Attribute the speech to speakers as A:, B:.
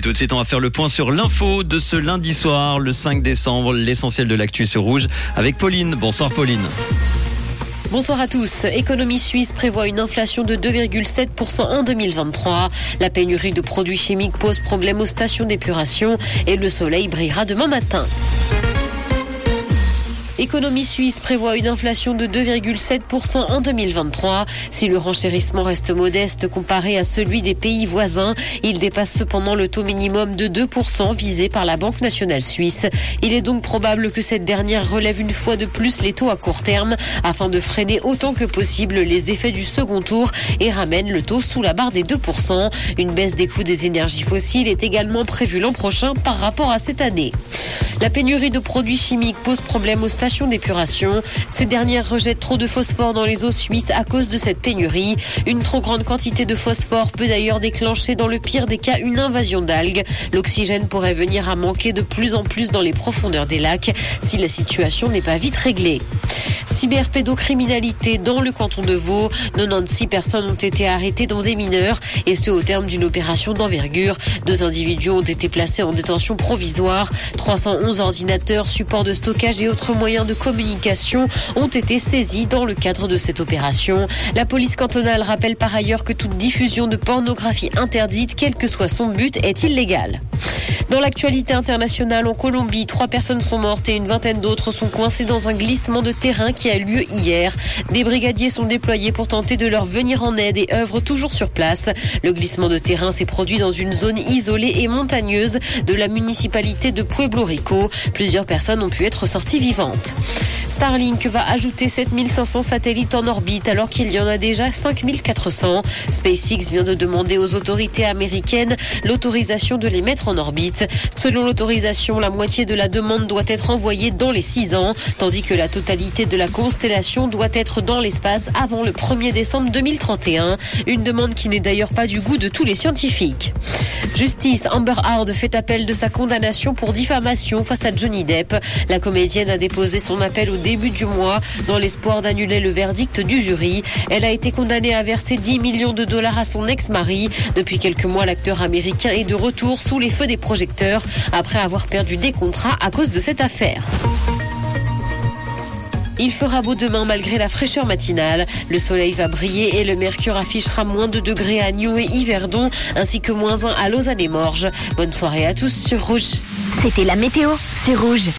A: Et tout de suite, on va faire le point sur l'info de ce lundi soir, le 5 décembre, l'essentiel de l'actu sur Rouge, avec Pauline. Bonsoir Pauline.
B: Bonsoir à tous. Économie suisse prévoit une inflation de 2,7% en 2023. La pénurie de produits chimiques pose problème aux stations d'épuration et le soleil brillera demain matin. Économie suisse prévoit une inflation de 2,7% en 2023. Si le renchérissement reste modeste comparé à celui des pays voisins, il dépasse cependant le taux minimum de 2% visé par la Banque nationale suisse. Il est donc probable que cette dernière relève une fois de plus les taux à court terme afin de freiner autant que possible les effets du second tour et ramène le taux sous la barre des 2%. Une baisse des coûts des énergies fossiles est également prévue l'an prochain par rapport à cette année. La pénurie de produits chimiques pose problème aux stations d'épuration. Ces dernières rejettent trop de phosphore dans les eaux suisses à cause de cette pénurie. Une trop grande quantité de phosphore peut d'ailleurs déclencher dans le pire des cas une invasion d'algues. L'oxygène pourrait venir à manquer de plus en plus dans les profondeurs des lacs si la situation n'est pas vite réglée. Cyberpédocriminalité dans le canton de Vaud. 96 personnes ont été arrêtées dont des mineurs et ce au terme d'une opération d'envergure. Deux individus ont été placés en détention provisoire. 311 ordinateurs, supports de stockage et autres moyens de communication ont été saisis dans le cadre de cette opération. La police cantonale rappelle par ailleurs que toute diffusion de pornographie interdite, quel que soit son but, est illégale. Dans l'actualité internationale, en Colombie, trois personnes sont mortes et une vingtaine d'autres sont coincées dans un glissement de terrain qui a lieu hier. Des brigadiers sont déployés pour tenter de leur venir en aide et œuvrent toujours sur place. Le glissement de terrain s'est produit dans une zone isolée et montagneuse de la municipalité de Pueblo Rico. Plusieurs personnes ont pu être sorties vivantes. Starlink va ajouter 7500 satellites en orbite alors qu'il y en a déjà 5400. SpaceX vient de demander aux autorités américaines l'autorisation de les mettre en orbite. Selon l'autorisation, la moitié de la demande doit être envoyée dans les 6 ans, tandis que la totalité de la constellation doit être dans l'espace avant le 1er décembre 2031. Une demande qui n'est d'ailleurs pas du goût de tous les scientifiques. Justice, Amber Hard fait appel de sa condamnation pour diffamation face à Johnny Depp. La comédienne a déposé son appel au début du mois dans l'espoir d'annuler le verdict du jury. Elle a été condamnée à verser 10 millions de dollars à son ex-mari. Depuis quelques mois, l'acteur américain est de retour sous les feux des projecteurs après avoir perdu des contrats à cause de cette affaire. Il fera beau demain malgré la fraîcheur matinale. Le soleil va briller et le mercure affichera moins de degrés à Nyon et Yverdon, ainsi que moins 1 à Lausanne et Morges. Bonne soirée à tous sur Rouge.
C: C'était la météo, c'est Rouge.